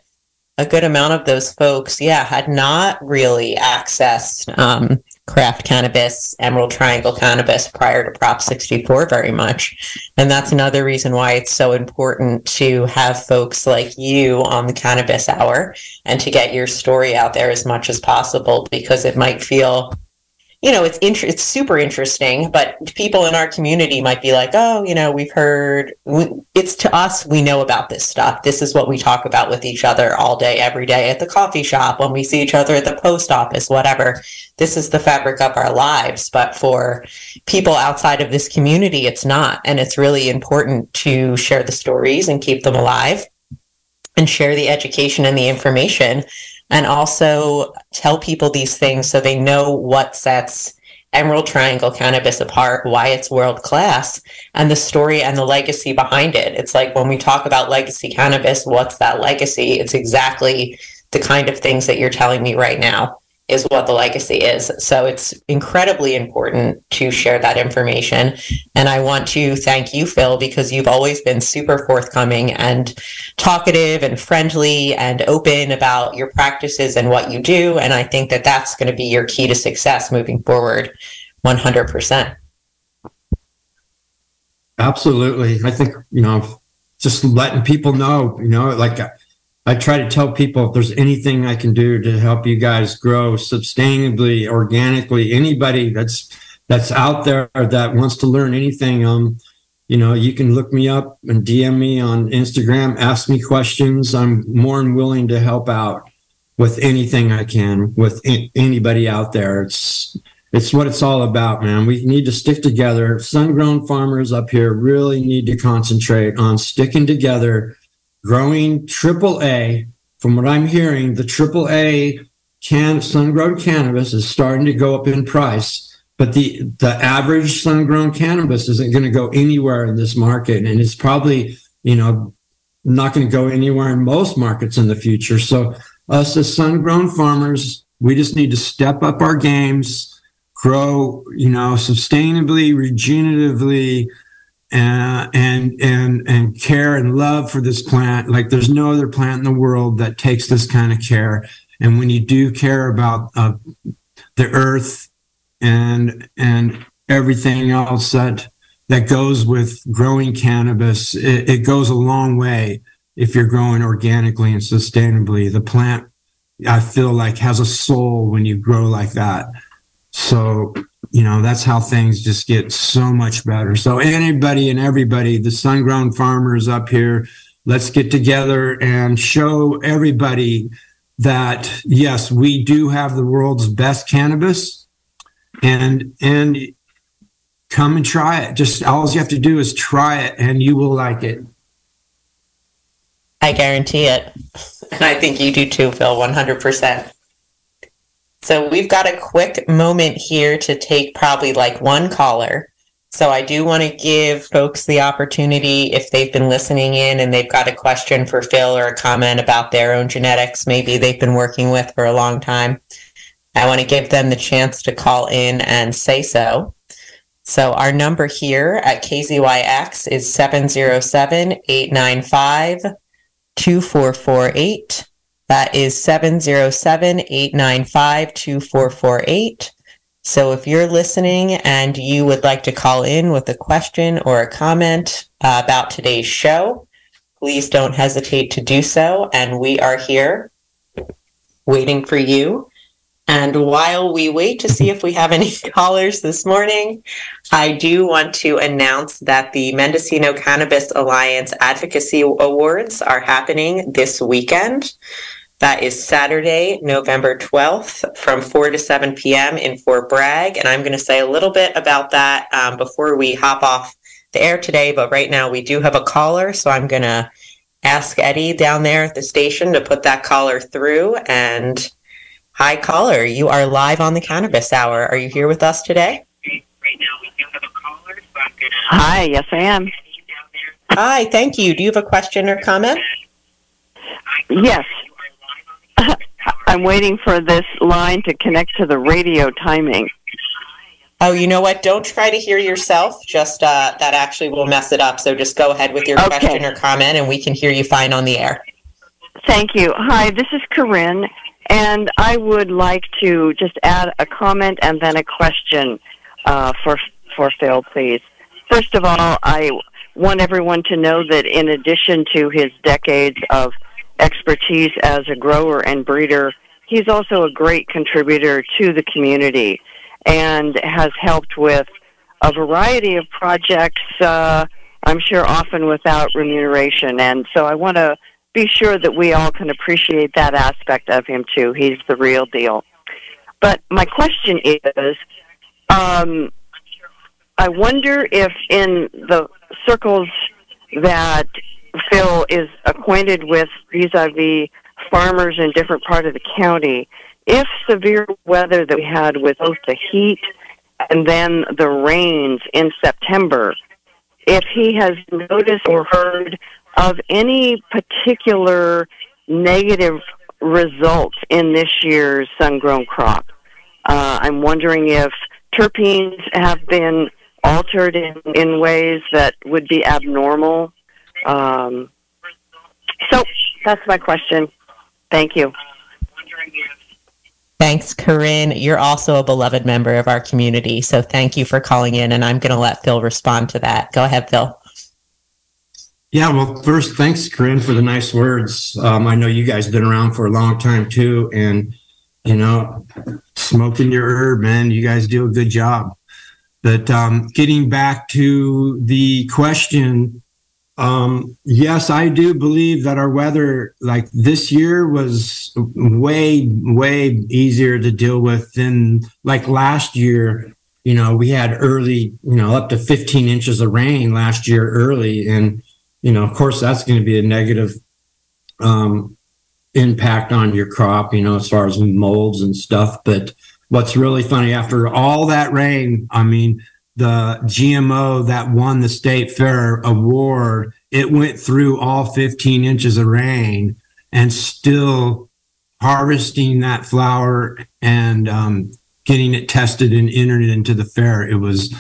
a good amount of those folks, yeah, had not really accessed um, craft cannabis, Emerald Triangle cannabis prior to Prop 64 very much. And that's another reason why it's so important to have folks like you on the Cannabis Hour and to get your story out there as much as possible because it might feel you know, it's inter- it's super interesting, but people in our community might be like, oh, you know, we've heard. We, it's to us, we know about this stuff. This is what we talk about with each other all day, every day at the coffee shop, when we see each other at the post office, whatever. This is the fabric of our lives. But for people outside of this community, it's not, and it's really important to share the stories and keep them alive, and share the education and the information and also tell people these things so they know what sets Emerald Triangle cannabis apart, why it's world class, and the story and the legacy behind it. It's like when we talk about legacy cannabis, what's that legacy? It's exactly the kind of things that you're telling me right now is what the legacy is. So it's incredibly important to share that information. And I want to thank you, Phil, because you've always been super forthcoming and talkative and friendly and open about your practices and what you do. And I think that that's going to be your key to success moving forward 100%. Absolutely. I think, you know, just letting people know, you know, like I try to tell people if there's anything I can do to help you guys grow sustainably, organically, anybody that's that's out there that wants to learn anything, um, you know, you can look me up and DM me on Instagram, ask me questions. I'm more than willing to help out with anything I can with anybody out there. It's it's what it's all about, man. We need to stick together. Sun grown farmers up here really need to concentrate on sticking together growing triple A. From what I'm hearing, the triple A can sun-grown cannabis is starting to go up in price, but the the average sun-grown cannabis isn't going to go anywhere in this market, and it's probably you know not going to go anywhere in most markets in the future. So us as sun-grown farmers, we just need to step up our games, grow, you know, sustainably, regeneratively, uh, and and and care and love for this plant. Like there's no other plant in the world that takes this kind of care. And when you do care about uh, the earth and and everything else that that goes with growing cannabis it, it goes a long way if you're growing organically and sustainably. The plant i feel like has a soul when you grow like that. So you know that's how things just get so much better. So anybody and everybody the sun grown farmers up here let's get together and show everybody that yes we do have the world's best cannabis. And and come and try it. Just all you have to do is try it and you will like it. I guarantee it. And i think you do too phil 100% so we've got a quick moment here to take probably like one caller. So I do want to give folks the opportunity if they've been listening in and they've got a question for Phil or a comment about their own genetics, maybe they've been working with for a long time. I want to give them the chance to call in and say so. So our number here at KZYX is 707 895 2448. That is 707 895 2448. So if you're listening and you would like to call in with a question or a comment uh, about today's show, please don't hesitate to do so. And we are here waiting for you. And while we wait to see if we have any *laughs* callers this morning, I do want to announce that the Mendocino Cannabis Alliance Advocacy Awards are happening this weekend. That is Saturday, November 12th from 4 to 7 p.m. in Fort Bragg. And I'm going to say a little bit about that um, before we hop off the air today. But right now we do have a caller. So I'm going to ask Eddie down there at the station to put that caller through. And hi, caller. You are live on the Cannabis Hour. Are you here with us today? Right now we do have a caller. So I'm going to. Hi, yes, I am. Hi, thank you. Do you have a question or comment? Yes. I'm waiting for this line to connect to the radio timing. Oh, you know what? Don't try to hear yourself. Just uh, that actually will mess it up. So just go ahead with your Okay. question or comment, and we can hear you fine on the air. Thank you. Hi, this is Corinne, and I would like to just add a comment and then a question uh, for for Phil, please. First of all, I want everyone to know that in addition to his decades of expertise as a grower and breeder, he's also a great contributor to the community and has helped with a variety of projects, uh, I'm sure often without remuneration. And so I want to be sure that we all can appreciate that aspect of him too. He's the real deal. But my question is, um, I wonder if in the circles that Phil is acquainted with vis-a-vis farmers in different part of the county, if severe weather that we had with both the heat and then the rains in September, if he has noticed or heard of any particular negative results in this year's sun-grown crop. Uh, I'm wondering if terpenes have been altered in, in ways that would be abnormal. Um, so that's my question. Thank you. Thanks, Corinne. You're also a beloved member of our community. So thank you for calling in, and I'm going to let Phil respond to that. Go ahead, Phil. Yeah, well, first, thanks, Corinne, for the nice words. Um, I know you guys have been around for a long time too, and you know, smoking your herb, man, you guys do a good job. But um, getting back to the question, um, yes, I do believe that our weather, like this year, was way, way easier to deal with than like last year. You know, we had early, you know, up to 15 inches of rain last year early, and you know, of course, that's going to be a negative um, impact on your crop, you know, as far as molds and stuff. But what's really funny, after all that rain, I mean, the GMO that won the state fair award it went through all 15 inches of rain and still harvesting that flower and um, getting it tested and entered into the fair. It was,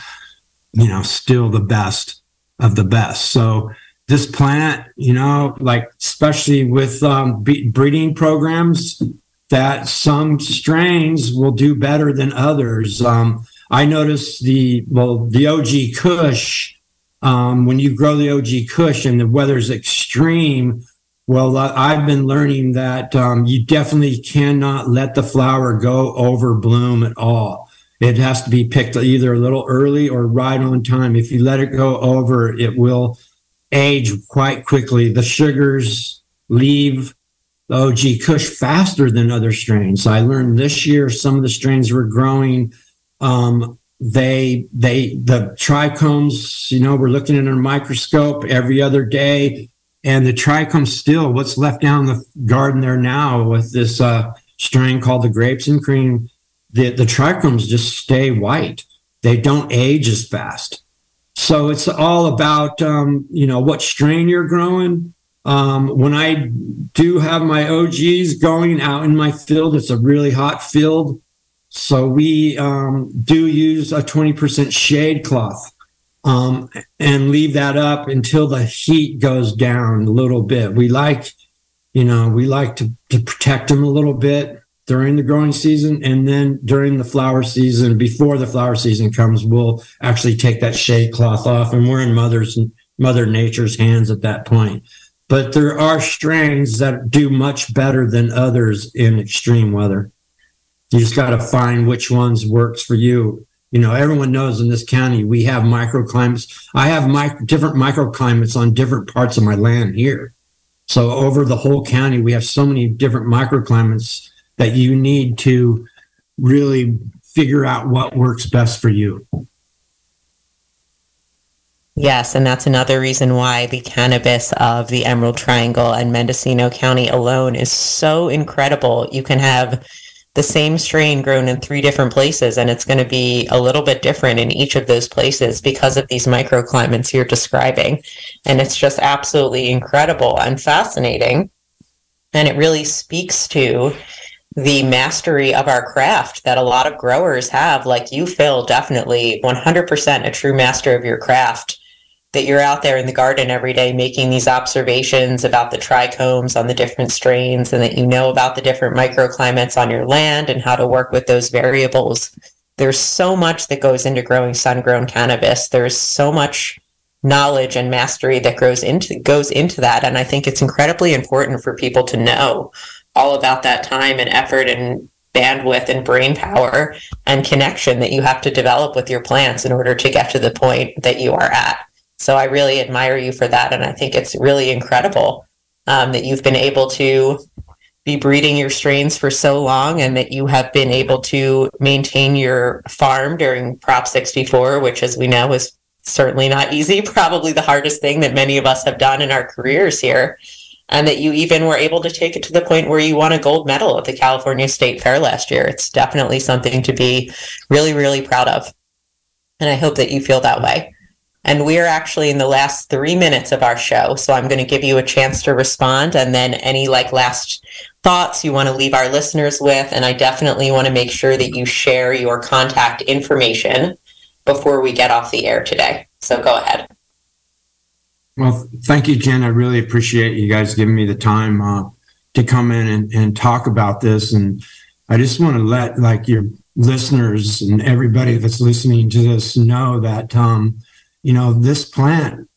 you know, still the best of the best. So this plant, you know, like especially with um, breeding programs, that some strains will do better than others. Um, I noticed the well, the OG Kush. Um, when you grow the OG Kush and the weather's extreme, well, I've been learning that um, you definitely cannot let the flower go over bloom at all. It has to be picked either a little early or right on time. If you let it go over, it will age quite quickly. The sugars leave the OG Kush faster than other strains. I learned this year some of the strains were growing. Um, they they the trichomes, you know, we're looking at a microscope every other day, and the trichome still what's left down the garden there now with this uh, strain called the grapes and cream the, the trichomes just stay white. They don't age as fast. So it's all about, um, you know, what strain you're growing. Um, when I do have my OGs going out in my field, it's a really hot field. So we um, do use a 20% shade cloth um, and leave that up until the heat goes down a little bit. We like, you know, we like to, to protect them a little bit during the growing season and then during the flower season before the flower season comes we'll actually take that shade cloth off and we're in mother's mother nature's hands at that point but there are strains that do much better than others in extreme weather you just got to find which ones works for you you know everyone knows in this county we have microclimates i have my, different microclimates on different parts of my land here so over the whole county we have so many different microclimates that you need to really figure out what works best for you. Yes, and that's another reason why the cannabis of the Emerald Triangle and Mendocino County alone is so incredible. You can have the same strain grown in three different places, and it's going to be a little bit different in each of those places because of these microclimates you're describing. And it's just absolutely incredible and fascinating. And it really speaks to the mastery of our craft that a lot of growers have, like you, Phil, definitely 100% a true master of your craft. That you're out there in the garden every day making these observations about the trichomes on the different strains, and that you know about the different microclimates on your land and how to work with those variables. There's so much that goes into growing sun grown cannabis. There's so much knowledge and mastery that goes into goes into that and i think it's incredibly important for people to know all about that time and effort and bandwidth and brain power and connection that you have to develop with your plants in order to get to the point that you are at. So I really admire you for that. And I think it's really incredible um, that you've been able to be breeding your strains for so long and that you have been able to maintain your farm during Prop 64, which, as we know, is certainly not easy, *laughs* probably the hardest thing that many of us have done in our careers here and that you even were able to take it to the point where you won a gold medal at the California State Fair last year. It's definitely something to be really, really proud of. And I hope that you feel that way. And we are actually in the last three minutes of our show. So I'm going to give you a chance to respond and then any like last thoughts you want to leave our listeners with. And I definitely want to make sure that you share your contact information before we get off the air today. So go ahead. Well, thank you, Jen. I really appreciate you guys giving me the time uh, to come in and, and talk about this. And I just want to let like your listeners and everybody that's listening to this know that um, you know this plant.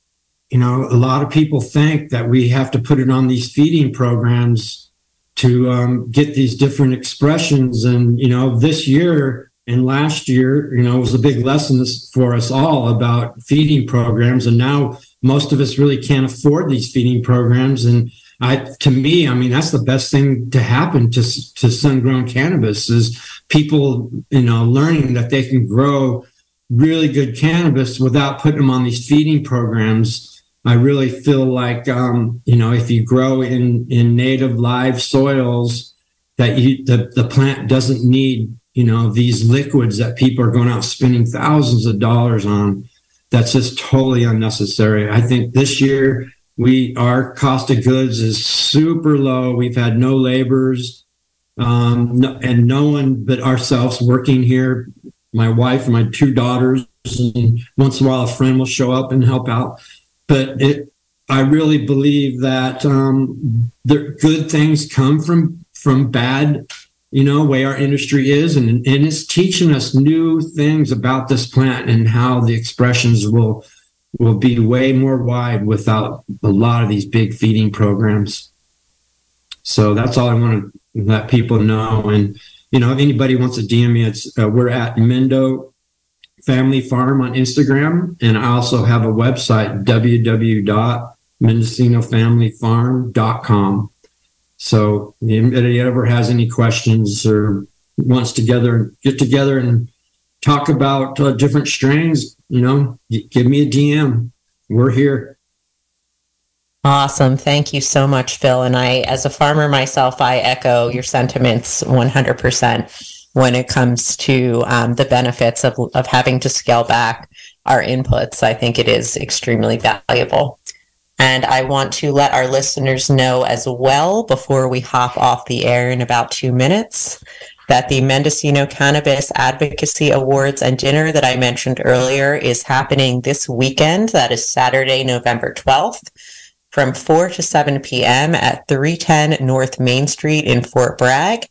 You know, a lot of people think that we have to put it on these feeding programs to um, get these different expressions. And you know, this year and last year, you know, was a big lesson for us all about feeding programs. And now most of us really can't afford these feeding programs. And I, to me, I mean, that's the best thing to happen to, to sun-grown cannabis is people, you know, learning that they can grow really good cannabis without putting them on these feeding programs. I really feel like, um, you know, if you grow in, in native live soils, that you, the, the plant doesn't need, you know, these liquids that people are going out spending thousands of dollars on that's just totally unnecessary. I think this year we our cost of goods is super low. We've had no laborers, um, no, and no one but ourselves working here. My wife and my two daughters, and once in a while a friend will show up and help out. But it, I really believe that um, the good things come from from bad you know, way our industry is, and, and it's teaching us new things about this plant and how the expressions will will be way more wide without a lot of these big feeding programs. So that's all I want to let people know. And you know, anybody wants to DM me, it's uh, we're at Mendo Family Farm on Instagram, and I also have a website www.mendocinofamilyfarm.com. So anybody ever has any questions or wants together get together and talk about uh, different strains, you know, give me a DM. We're here. Awesome. Thank you so much, Phil. And I, as a farmer myself, I echo your sentiments 100% when it comes to um, the benefits of, of having to scale back our inputs. I think it is extremely valuable. And I want to let our listeners know as well before we hop off the air in about two minutes that the Mendocino Cannabis Advocacy Awards and dinner that I mentioned earlier is happening this weekend. That is Saturday, November 12th from 4 to 7 p.m. at 310 North Main Street in Fort Bragg.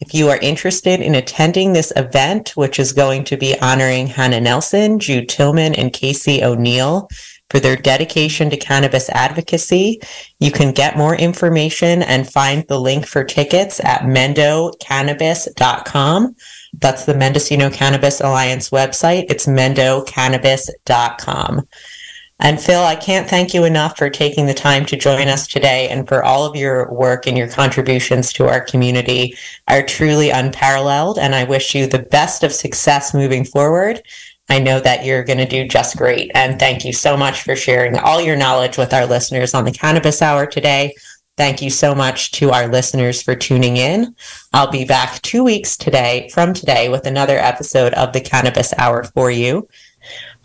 If you are interested in attending this event, which is going to be honoring Hannah Nelson, Jude Tillman, and Casey O'Neill, for their dedication to cannabis advocacy. You can get more information and find the link for tickets at mendocannabis.com. That's the Mendocino Cannabis Alliance website. It's mendocannabis.com. And Phil, I can't thank you enough for taking the time to join us today and for all of your work and your contributions to our community are truly unparalleled. And I wish you the best of success moving forward. I know that you're going to do just great. And thank you so much for sharing all your knowledge with our listeners on the Cannabis Hour today. Thank you so much to our listeners for tuning in. I'll be back two weeks today from today with another episode of the Cannabis Hour for you.